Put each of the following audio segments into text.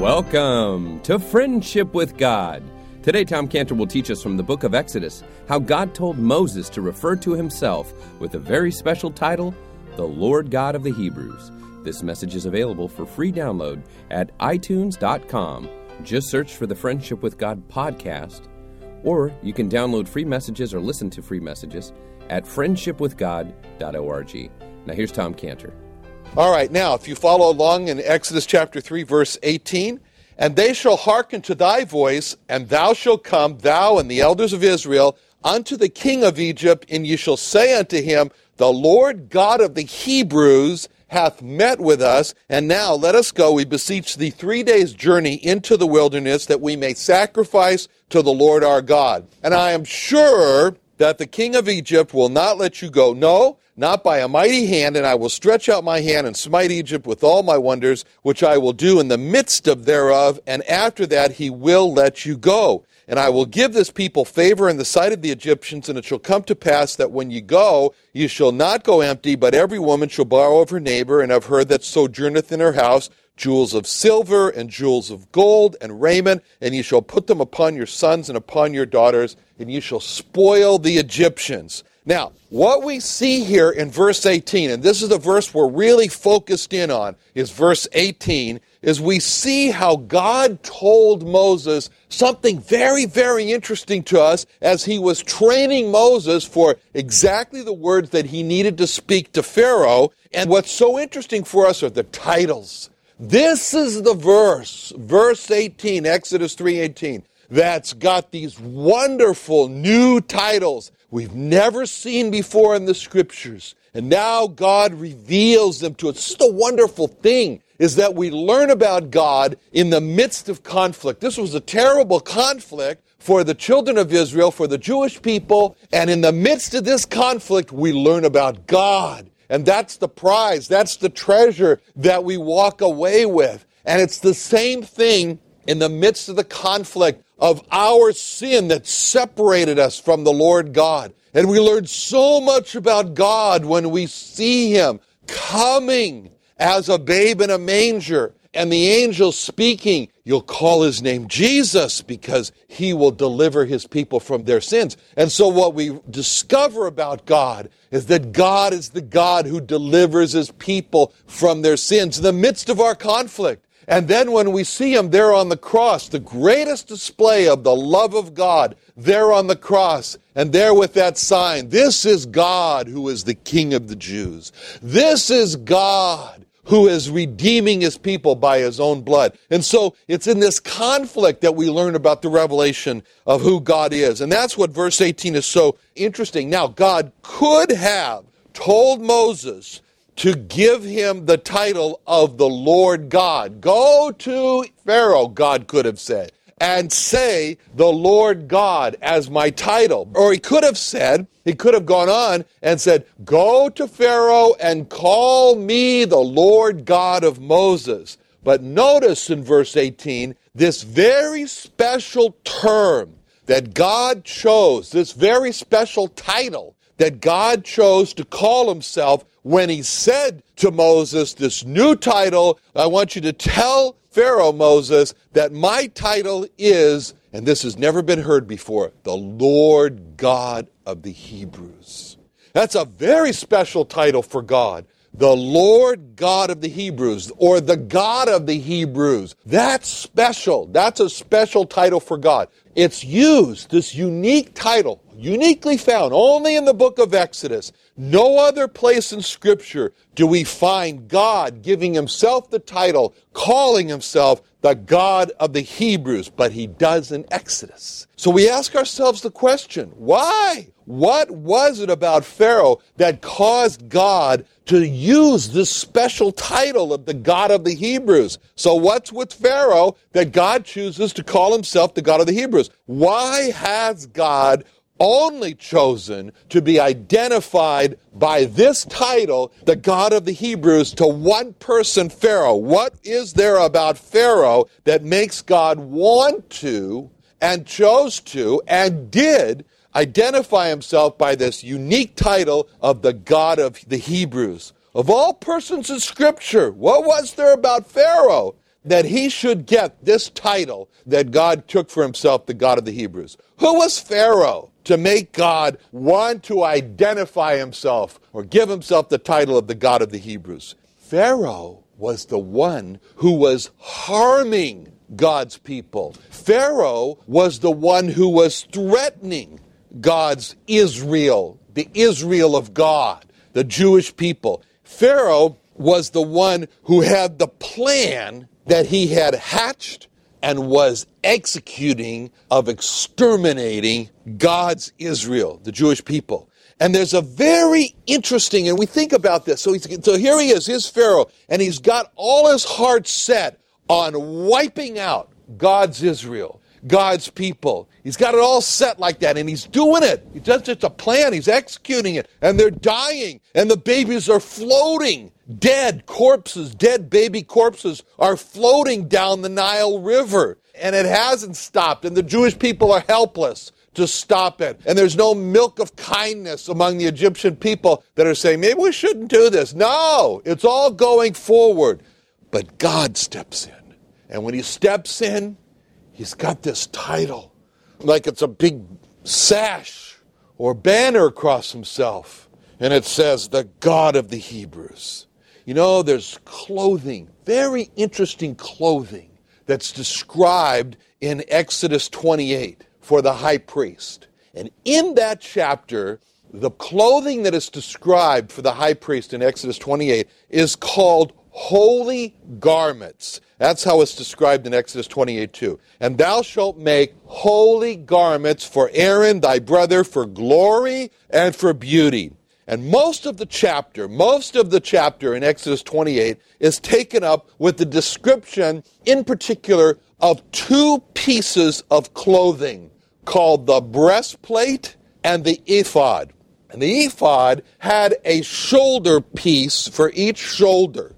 Welcome to Friendship with God. Today, Tom Cantor will teach us from the book of Exodus how God told Moses to refer to himself with a very special title, the Lord God of the Hebrews. This message is available for free download at itunes.com. Just search for the Friendship with God podcast, or you can download free messages or listen to free messages at friendshipwithgod.org. Now, here's Tom Cantor. All right, now, if you follow along in Exodus chapter 3, verse 18, and they shall hearken to thy voice, and thou shalt come, thou and the elders of Israel, unto the king of Egypt, and ye shall say unto him, The Lord God of the Hebrews hath met with us, and now let us go, we beseech thee, three days' journey into the wilderness, that we may sacrifice to the Lord our God. And I am sure that the king of Egypt will not let you go. No, not by a mighty hand, and I will stretch out my hand and smite Egypt with all my wonders, which I will do in the midst of thereof, and after that he will let you go. And I will give this people favor in the sight of the Egyptians, and it shall come to pass that when ye go, ye shall not go empty, but every woman shall borrow of her neighbor and of her that sojourneth in her house jewels of silver and jewels of gold and raiment, and ye shall put them upon your sons and upon your daughters, and ye shall spoil the Egyptians. Now, what we see here in verse 18, and this is the verse we're really focused in on, is verse 18, is we see how God told Moses something very, very interesting to us as he was training Moses for exactly the words that he needed to speak to Pharaoh. And what's so interesting for us are the titles. This is the verse, verse 18, Exodus 3:18, that's got these wonderful new titles we've never seen before in the scriptures. And now God reveals them to us. This is the wonderful thing is that we learn about God in the midst of conflict. This was a terrible conflict for the children of Israel, for the Jewish people, and in the midst of this conflict, we learn about God. And that's the prize, that's the treasure that we walk away with. And it's the same thing in the midst of the conflict of our sin that separated us from the Lord God. And we learn so much about God when we see Him coming as a babe in a manger and the angel speaking, you'll call his name Jesus because he will deliver his people from their sins. And so, what we discover about God is that God is the God who delivers his people from their sins in the midst of our conflict. And then when we see him there on the cross, the greatest display of the love of God there on the cross, and there with that sign, this is God who is the King of the Jews. This is God who is redeeming his people by his own blood. And so it's in this conflict that we learn about the revelation of who God is. And that's what verse 18 is so interesting. Now, God could have told Moses to give him the title of the Lord God. Go to Pharaoh, God could have said, and say the Lord God as my title. Or he could have said, he could have gone on and said, Go to Pharaoh and call me the Lord God of Moses. But notice in verse 18, this very special term that God chose, this very special title that God chose to call himself when he said to Moses, This new title, I want you to tell Pharaoh, Moses, that my title is, and this has never been heard before, the Lord God of the Hebrews. That's a very special title for God. The Lord God of the Hebrews, or the God of the Hebrews. That's special. That's a special title for God. It's used, this unique title, uniquely found only in the book of Exodus. No other place in Scripture do we find God giving himself the title, calling himself the God of the Hebrews, but he does in Exodus. So we ask ourselves the question why? What was it about Pharaoh that caused God to use this special title of the God of the Hebrews? So, what's with Pharaoh that God chooses to call himself the God of the Hebrews? Why has God only chosen to be identified by this title, the God of the Hebrews, to one person, Pharaoh. What is there about Pharaoh that makes God want to and chose to and did identify himself by this unique title of the God of the Hebrews? Of all persons in Scripture, what was there about Pharaoh that he should get this title that God took for himself, the God of the Hebrews. Who was Pharaoh to make God want to identify himself or give himself the title of the God of the Hebrews? Pharaoh was the one who was harming God's people. Pharaoh was the one who was threatening God's Israel, the Israel of God, the Jewish people. Pharaoh was the one who had the plan that he had hatched and was executing of exterminating God's Israel, the Jewish people. And there's a very interesting, and we think about this. So, he's, so here he is, his Pharaoh, and he's got all his heart set on wiping out God's Israel, God's people. He's got it all set like that, and he's doing it. He does just a plan, he's executing it, and they're dying, and the babies are floating. Dead corpses, dead baby corpses are floating down the Nile River, and it hasn't stopped, and the Jewish people are helpless to stop it. And there's no milk of kindness among the Egyptian people that are saying, maybe we shouldn't do this. No, it's all going forward. But God steps in. And when he steps in, he's got this title, like it's a big sash or banner across himself. And it says, the God of the Hebrews. You know, there's clothing, very interesting clothing, that's described in Exodus 28 for the high priest. And in that chapter, the clothing that is described for the high priest in Exodus 28 is called holy garments. That's how it's described in Exodus 28 2. And thou shalt make holy garments for Aaron thy brother for glory and for beauty. And most of the chapter, most of the chapter in Exodus 28 is taken up with the description, in particular, of two pieces of clothing called the breastplate and the ephod. And the ephod had a shoulder piece for each shoulder.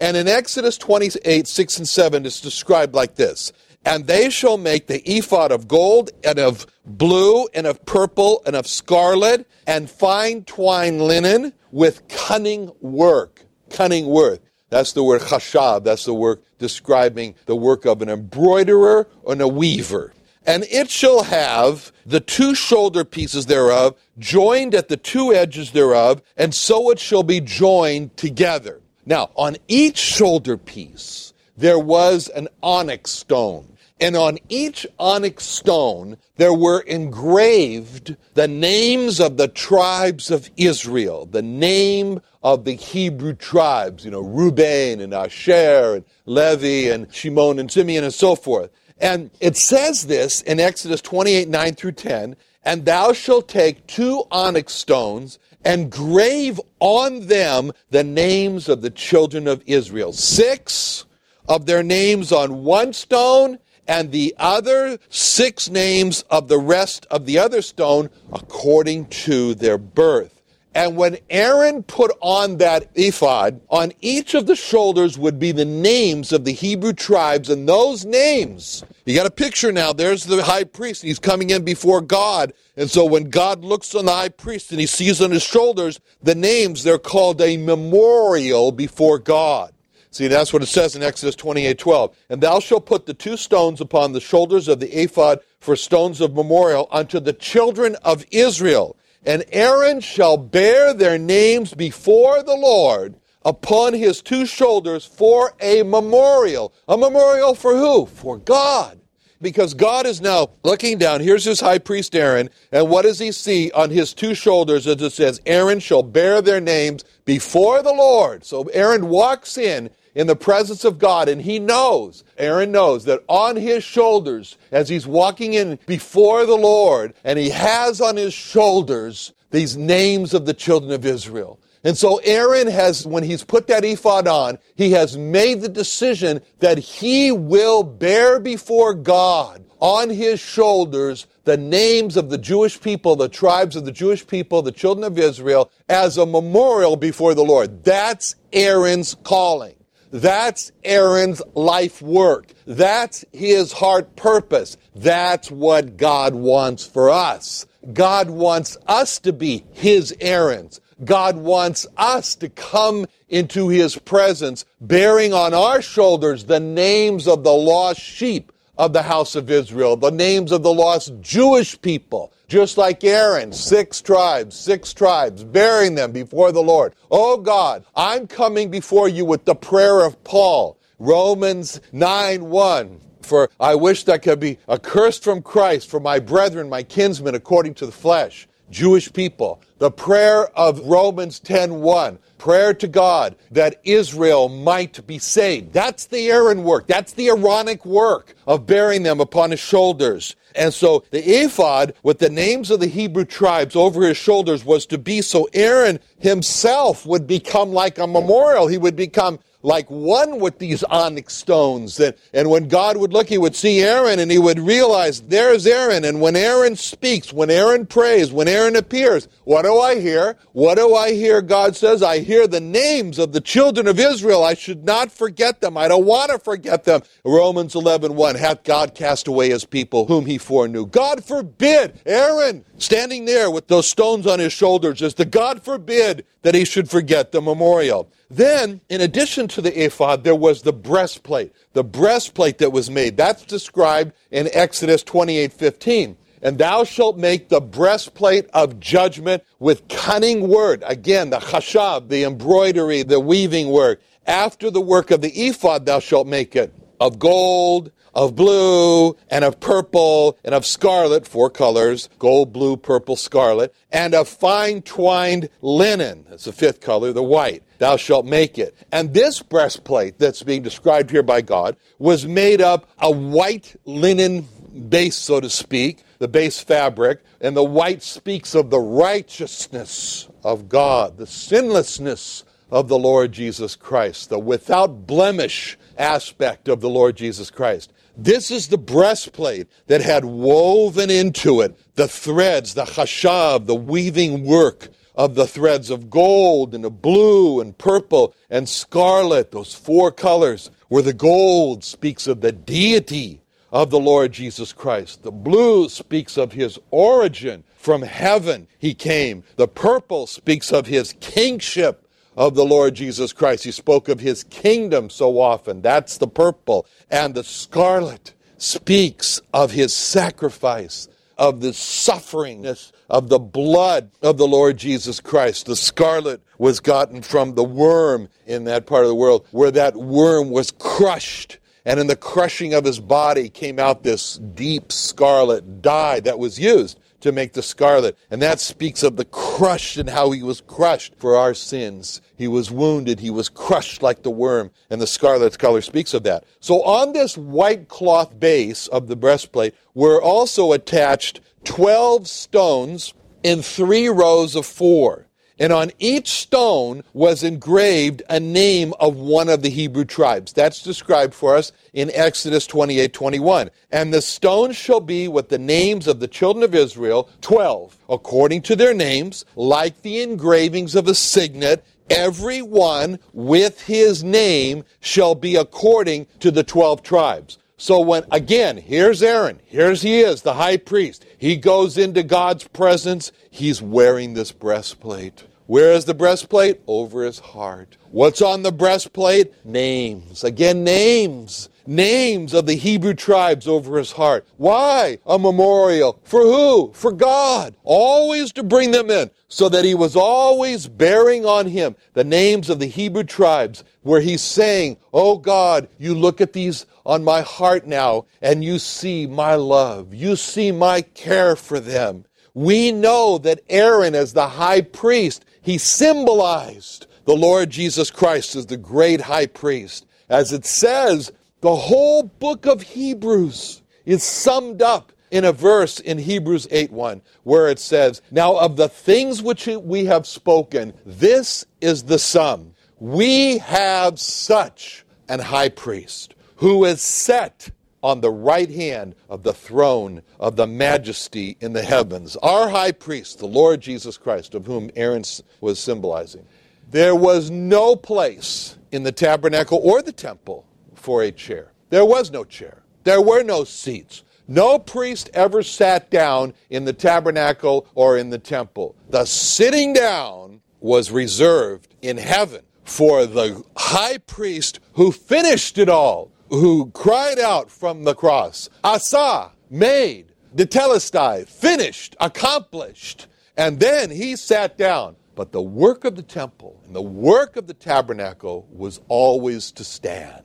And in Exodus 28, 6 and 7, it's described like this And they shall make the ephod of gold, and of blue, and of purple, and of scarlet, and fine twine linen with cunning work. Cunning work. That's the word chashab. That's the word describing the work of an embroiderer and a weaver. And it shall have the two shoulder pieces thereof joined at the two edges thereof, and so it shall be joined together. Now, on each shoulder piece, there was an onyx stone. And on each onyx stone, there were engraved the names of the tribes of Israel, the name of the Hebrew tribes, you know, Reuben and Asher and Levi and Shimon and Simeon and so forth. And it says this in Exodus 28 9 through 10 and thou shalt take two onyx stones and grave on them the names of the children of Israel. Six of their names on one stone, and the other six names of the rest of the other stone according to their birth. And when Aaron put on that ephod, on each of the shoulders would be the names of the Hebrew tribes, and those names, you got a picture now, there's the high priest, he's coming in before God. And so when God looks on the high priest and he sees on his shoulders the names, they're called a memorial before God. See, that's what it says in Exodus 28 12. And thou shalt put the two stones upon the shoulders of the ephod for stones of memorial unto the children of Israel and Aaron shall bear their names before the Lord upon his two shoulders for a memorial. A memorial for who? For God. Because God is now looking down. Here's his high priest Aaron. And what does he see on his two shoulders as it says, Aaron shall bear their names before the Lord. So Aaron walks in in the presence of God, and he knows, Aaron knows, that on his shoulders, as he's walking in before the Lord, and he has on his shoulders these names of the children of Israel. And so Aaron has, when he's put that ephod on, he has made the decision that he will bear before God on his shoulders the names of the Jewish people, the tribes of the Jewish people, the children of Israel, as a memorial before the Lord. That's Aaron's calling. That's Aaron's life work. That's his heart purpose. That's what God wants for us. God wants us to be his Aarons. God wants us to come into his presence, bearing on our shoulders the names of the lost sheep of the house of Israel, the names of the lost Jewish people, just like Aaron, six tribes, six tribes, bearing them before the Lord. Oh God, I'm coming before you with the prayer of Paul, Romans 9 1. For I wish that I could be accursed from Christ for my brethren, my kinsmen, according to the flesh. Jewish people. The prayer of Romans 10:1, prayer to God that Israel might be saved. That's the Aaron work. That's the Aaronic work of bearing them upon his shoulders. And so the ephod with the names of the Hebrew tribes over his shoulders was to be so Aaron himself would become like a memorial. He would become like one with these onyx stones. And, and when God would look, he would see Aaron and he would realize there's Aaron. And when Aaron speaks, when Aaron prays, when Aaron appears, what do I hear? What do I hear? God says, I hear the names of the children of Israel. I should not forget them. I don't want to forget them. Romans 11, 1, hath God cast away his people whom he foreknew. God forbid, Aaron, standing there with those stones on his shoulders, is the God forbid that he should forget the memorial. Then, in addition to the ephod, there was the breastplate. The breastplate that was made. That's described in Exodus 28 15. And thou shalt make the breastplate of judgment with cunning word. Again, the chashab, the embroidery, the weaving work. After the work of the ephod, thou shalt make it of gold, of blue, and of purple, and of scarlet, four colors gold, blue, purple, scarlet, and of fine twined linen. That's the fifth color, the white. Thou shalt make it. And this breastplate that's being described here by God was made up a white linen base, so to speak, the base fabric, and the white speaks of the righteousness of God, the sinlessness of the Lord Jesus Christ, the without blemish aspect of the Lord Jesus Christ. This is the breastplate that had woven into it the threads, the chashab, the weaving work of the threads of gold and of blue and purple and scarlet, those four colors, where the gold speaks of the deity of the Lord Jesus Christ. The blue speaks of his origin. From heaven he came. The purple speaks of his kingship of the Lord Jesus Christ. He spoke of his kingdom so often. That's the purple. And the scarlet speaks of his sacrifice, of the sufferingness of the blood of the Lord Jesus Christ. The scarlet was gotten from the worm in that part of the world, where that worm was crushed. And in the crushing of his body came out this deep scarlet dye that was used to make the scarlet. And that speaks of the crushed and how he was crushed for our sins. He was wounded. He was crushed like the worm. And the scarlet color speaks of that. So on this white cloth base of the breastplate were also attached 12 stones in three rows of four and on each stone was engraved a name of one of the Hebrew tribes. That's described for us in Exodus 28 21. And the stones shall be with the names of the children of Israel, 12, according to their names, like the engravings of a signet. Every one with his name shall be according to the 12 tribes. So when, again, here's Aaron, here's he is, the high priest. He goes into God's presence. He's wearing this breastplate. Where is the breastplate? Over his heart. What's on the breastplate? Names. Again, names. Names of the Hebrew tribes over his heart. Why? A memorial. For who? For God. Always to bring them in. So that he was always bearing on him the names of the Hebrew tribes, where he's saying, Oh God, you look at these on my heart now, and you see my love. You see my care for them. We know that Aaron, as the high priest, he symbolized the Lord Jesus Christ as the great high priest. As it says, the whole book of Hebrews is summed up in a verse in Hebrews 8:1 where it says, "Now of the things which we have spoken, this is the sum. We have such an high priest who is set on the right hand of the throne of the majesty in the heavens. Our high priest, the Lord Jesus Christ, of whom Aaron was symbolizing. There was no place in the tabernacle or the temple for a chair. There was no chair. There were no seats. No priest ever sat down in the tabernacle or in the temple. The sitting down was reserved in heaven for the high priest who finished it all, who cried out from the cross, Asa, made, tetelestai, finished, accomplished. And then he sat down. But the work of the temple and the work of the tabernacle was always to stand.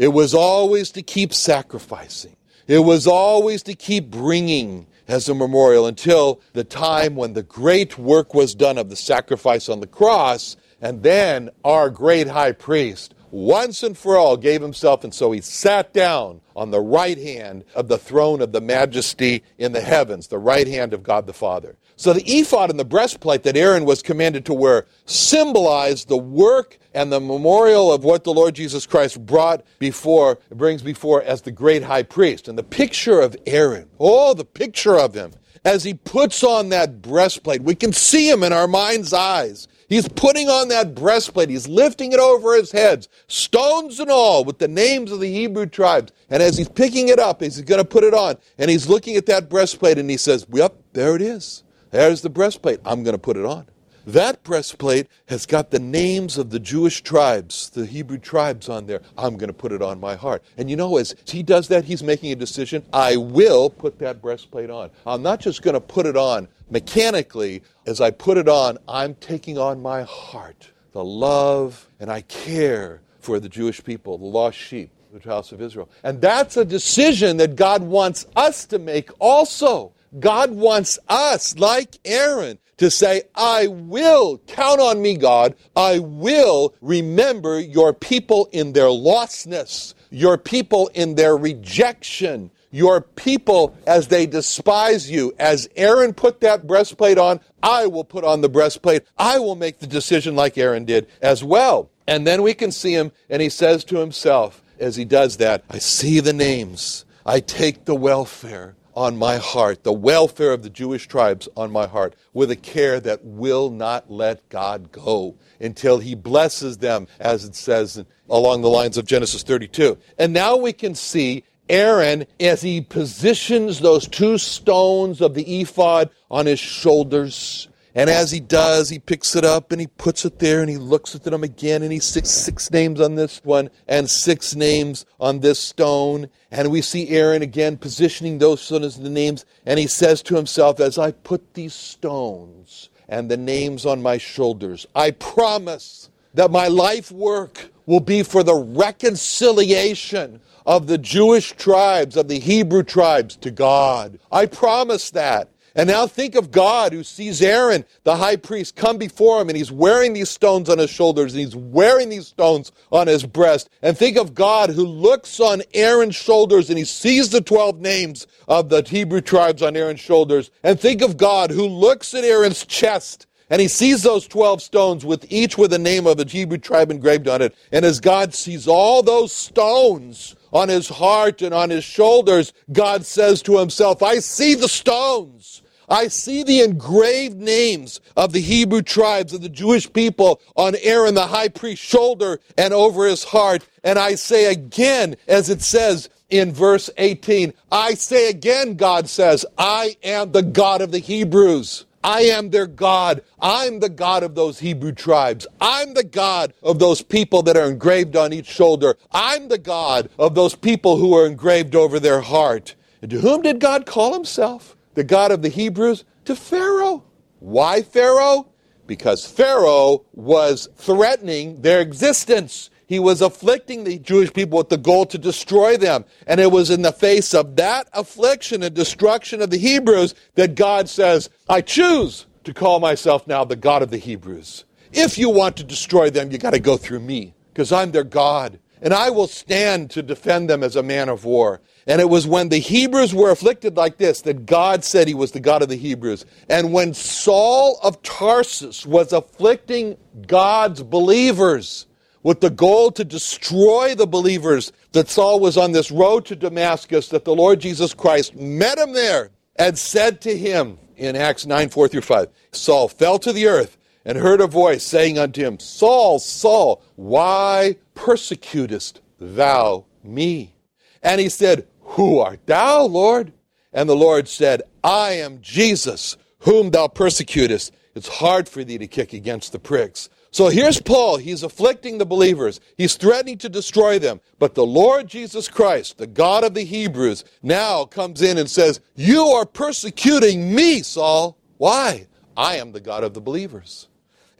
It was always to keep sacrificing. It was always to keep bringing as a memorial until the time when the great work was done of the sacrifice on the cross, and then our great high priest once and for all gave himself, and so he sat down on the right hand of the throne of the majesty in the heavens, the right hand of God the Father. So the ephod and the breastplate that Aaron was commanded to wear symbolized the work and the memorial of what the Lord Jesus Christ brought before, brings before as the great high priest. And the picture of Aaron, oh, the picture of him as he puts on that breastplate. We can see him in our mind's eyes He's putting on that breastplate. He's lifting it over his heads, stones and all, with the names of the Hebrew tribes. And as he's picking it up, he's going to put it on. And he's looking at that breastplate and he says, Yep, there it is. There's the breastplate. I'm going to put it on. That breastplate has got the names of the Jewish tribes, the Hebrew tribes on there. I'm going to put it on my heart. And you know, as he does that, he's making a decision. I will put that breastplate on. I'm not just going to put it on mechanically. As I put it on, I'm taking on my heart the love and I care for the Jewish people, the lost sheep, the house of Israel. And that's a decision that God wants us to make also. God wants us, like Aaron, to say, I will count on me, God. I will remember your people in their lostness, your people in their rejection, your people as they despise you. As Aaron put that breastplate on, I will put on the breastplate. I will make the decision like Aaron did as well. And then we can see him, and he says to himself, as he does that, I see the names. I take the welfare on my heart, the welfare of the Jewish tribes on my heart, with a care that will not let God go until He blesses them, as it says along the lines of Genesis 32. And now we can see Aaron as he positions those two stones of the ephod on his shoulders and as he does, he picks it up and he puts it there and he looks at them again and he six six names on this one and six names on this stone. And we see Aaron again positioning those stones the names, and he says to himself, As I put these stones and the names on my shoulders, I promise that my life work will be for the reconciliation of the Jewish tribes, of the Hebrew tribes to God. I promise that. And now think of God who sees Aaron, the high priest, come before him and he's wearing these stones on his shoulders and he's wearing these stones on his breast. And think of God who looks on Aaron's shoulders and he sees the 12 names of the Hebrew tribes on Aaron's shoulders. And think of God who looks at Aaron's chest and he sees those 12 stones with each with the name of a Hebrew tribe engraved on it. And as God sees all those stones on his heart and on his shoulders, God says to himself, I see the stones. I see the engraved names of the Hebrew tribes of the Jewish people on Aaron the high priest's shoulder and over his heart. And I say again, as it says in verse 18, I say again, God says, I am the God of the Hebrews. I am their God. I'm the God of those Hebrew tribes. I'm the God of those people that are engraved on each shoulder. I'm the God of those people who are engraved over their heart. And to whom did God call himself? The God of the Hebrews? To Pharaoh. Why Pharaoh? Because Pharaoh was threatening their existence. He was afflicting the Jewish people with the goal to destroy them. And it was in the face of that affliction and destruction of the Hebrews that God says, I choose to call myself now the God of the Hebrews. If you want to destroy them, you got to go through me because I'm their God. And I will stand to defend them as a man of war. And it was when the Hebrews were afflicted like this that God said he was the God of the Hebrews. And when Saul of Tarsus was afflicting God's believers, with the goal to destroy the believers, that Saul was on this road to Damascus, that the Lord Jesus Christ met him there and said to him in Acts 9 4 through 5 Saul fell to the earth and heard a voice saying unto him, Saul, Saul, why persecutest thou me? And he said, Who art thou, Lord? And the Lord said, I am Jesus, whom thou persecutest. it's hard for thee to kick against the pricks. So here's Paul. He's afflicting the believers. He's threatening to destroy them. But the Lord Jesus Christ, the God of the Hebrews, now comes in and says, You are persecuting me, Saul. Why? I am the God of the believers.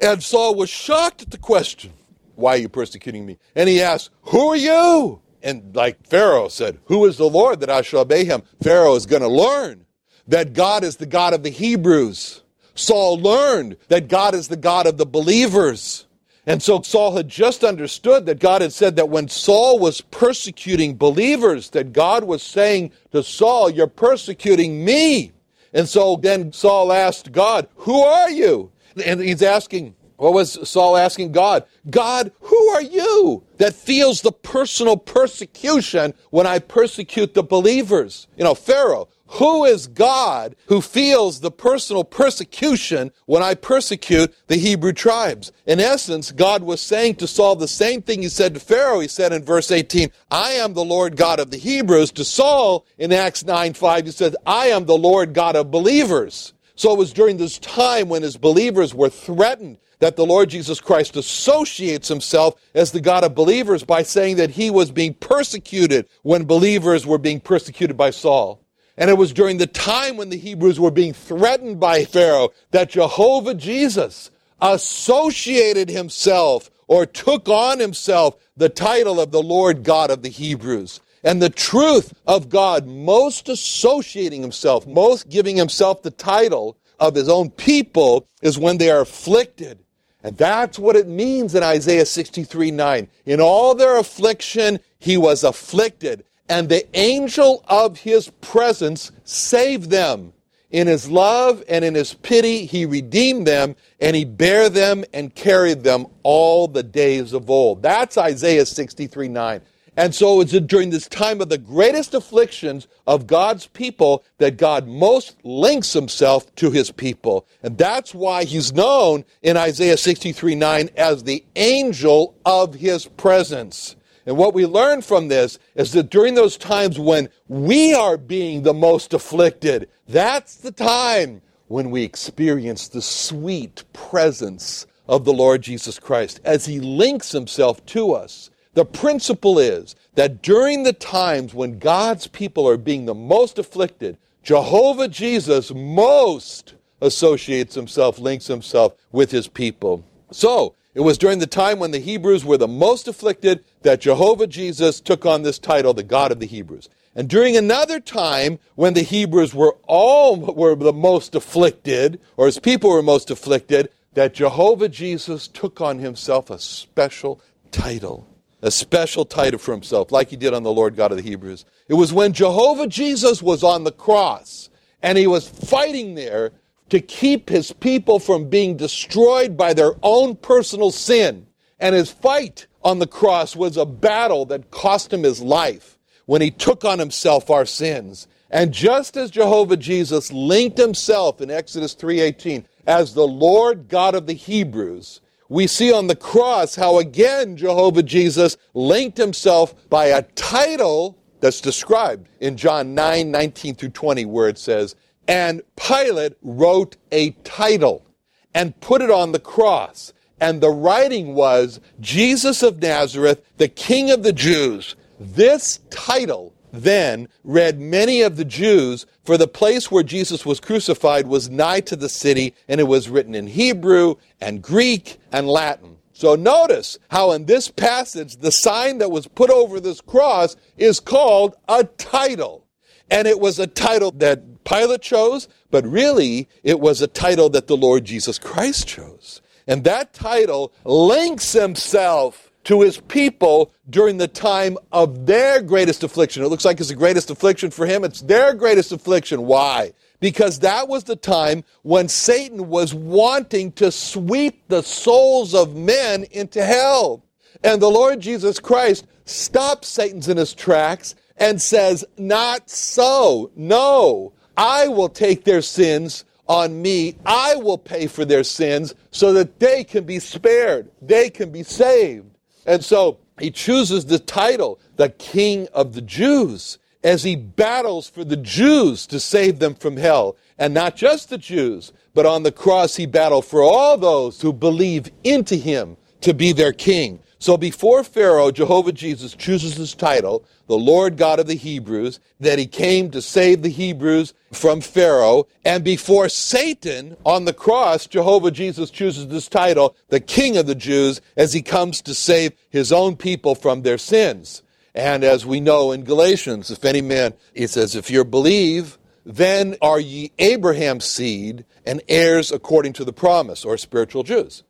And Saul was shocked at the question, Why are you persecuting me? And he asked, Who are you? And like Pharaoh said, Who is the Lord that I shall obey him? Pharaoh is going to learn that God is the God of the Hebrews. Saul learned that God is the God of the believers. And so Saul had just understood that God had said that when Saul was persecuting believers, that God was saying to Saul, You're persecuting me. And so then Saul asked God, Who are you? And he's asking, what was Saul asking God? God, who are you that feels the personal persecution when I persecute the believers? You know, Pharaoh, who is God who feels the personal persecution when I persecute the Hebrew tribes? In essence, God was saying to Saul the same thing he said to Pharaoh. He said in verse 18, I am the Lord God of the Hebrews. To Saul in Acts 9 5, he said, I am the Lord God of believers. So it was during this time when his believers were threatened that the Lord Jesus Christ associates himself as the God of believers by saying that he was being persecuted when believers were being persecuted by Saul. And it was during the time when the Hebrews were being threatened by Pharaoh that Jehovah Jesus associated himself or took on himself the title of the Lord God of the Hebrews. And the truth of God most associating himself, most giving himself the title of his own people is when they are afflicted. And that's what it means in Isaiah 63 9. In all their affliction, he was afflicted and the angel of his presence saved them. In his love and in his pity, he redeemed them, and he bare them and carried them all the days of old. That's Isaiah 63 9. And so it's during this time of the greatest afflictions of God's people that God most links himself to his people. And that's why he's known in Isaiah 63 9 as the angel of his presence. And what we learn from this is that during those times when we are being the most afflicted, that's the time when we experience the sweet presence of the Lord Jesus Christ as he links himself to us. The principle is that during the times when God's people are being the most afflicted, Jehovah Jesus most associates himself, links himself with his people. So, it was during the time when the Hebrews were the most afflicted that Jehovah Jesus took on this title, the God of the Hebrews. And during another time when the Hebrews were all were the most afflicted, or his people were most afflicted, that Jehovah Jesus took on himself a special title. A special title for himself, like he did on the Lord God of the Hebrews. It was when Jehovah Jesus was on the cross and he was fighting there to keep his people from being destroyed by their own personal sin. And his fight on the cross was a battle that cost him his life when he took on himself our sins. And just as Jehovah Jesus linked himself in Exodus 3:18 as the Lord God of the Hebrews, we see on the cross how again Jehovah Jesus linked himself by a title that's described in John 9, 19 through 20, where it says, and Pilate wrote a title and put it on the cross. And the writing was Jesus of Nazareth, the King of the Jews. This title then read many of the Jews, for the place where Jesus was crucified was nigh to the city, and it was written in Hebrew and Greek and Latin. So notice how in this passage, the sign that was put over this cross is called a title. And it was a title that Pilate chose, but really it was a title that the Lord Jesus Christ chose. And that title links himself to his people during the time of their greatest affliction. It looks like it's the greatest affliction for him. It's their greatest affliction. Why? Because that was the time when Satan was wanting to sweep the souls of men into hell. And the Lord Jesus Christ stops Satan's in his tracks and says, Not so. No. I will take their sins on me. I will pay for their sins so that they can be spared. They can be saved. And so he chooses the title, the King of the Jews. as he battles for the Jews to save them from hell. And not just the Jews, but on the cross he battled for all those who believe into him to be their king. So before Pharaoh, Jehovah Jesus chooses his title, the Lord God of the Hebrews, that he came to save the Hebrews from Pharaoh. And before Satan on the cross, Jehovah Jesus chooses this title, the King of the Jews, as he comes to save his own people from their sins. And as we know in Galatians, if any man, it says, if you believe, then are ye Abraham's seed and heirs according to the promise, or spiritual Jews.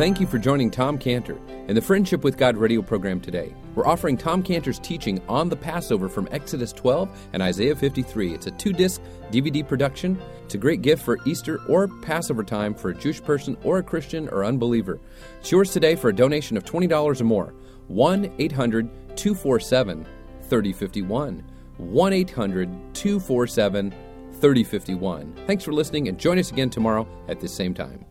Thank you for joining Tom Cantor in the Friendship with God radio program today. We're offering Tom Cantor's teaching on the Passover from Exodus 12 and Isaiah 53. It's a two disc DVD production. It's a great gift for Easter or Passover time for a Jewish person or a Christian or unbeliever. It's yours today for a donation of $20 or more. 1 800 247 3051. 1 800 247 3051. Thanks for listening and join us again tomorrow at this same time.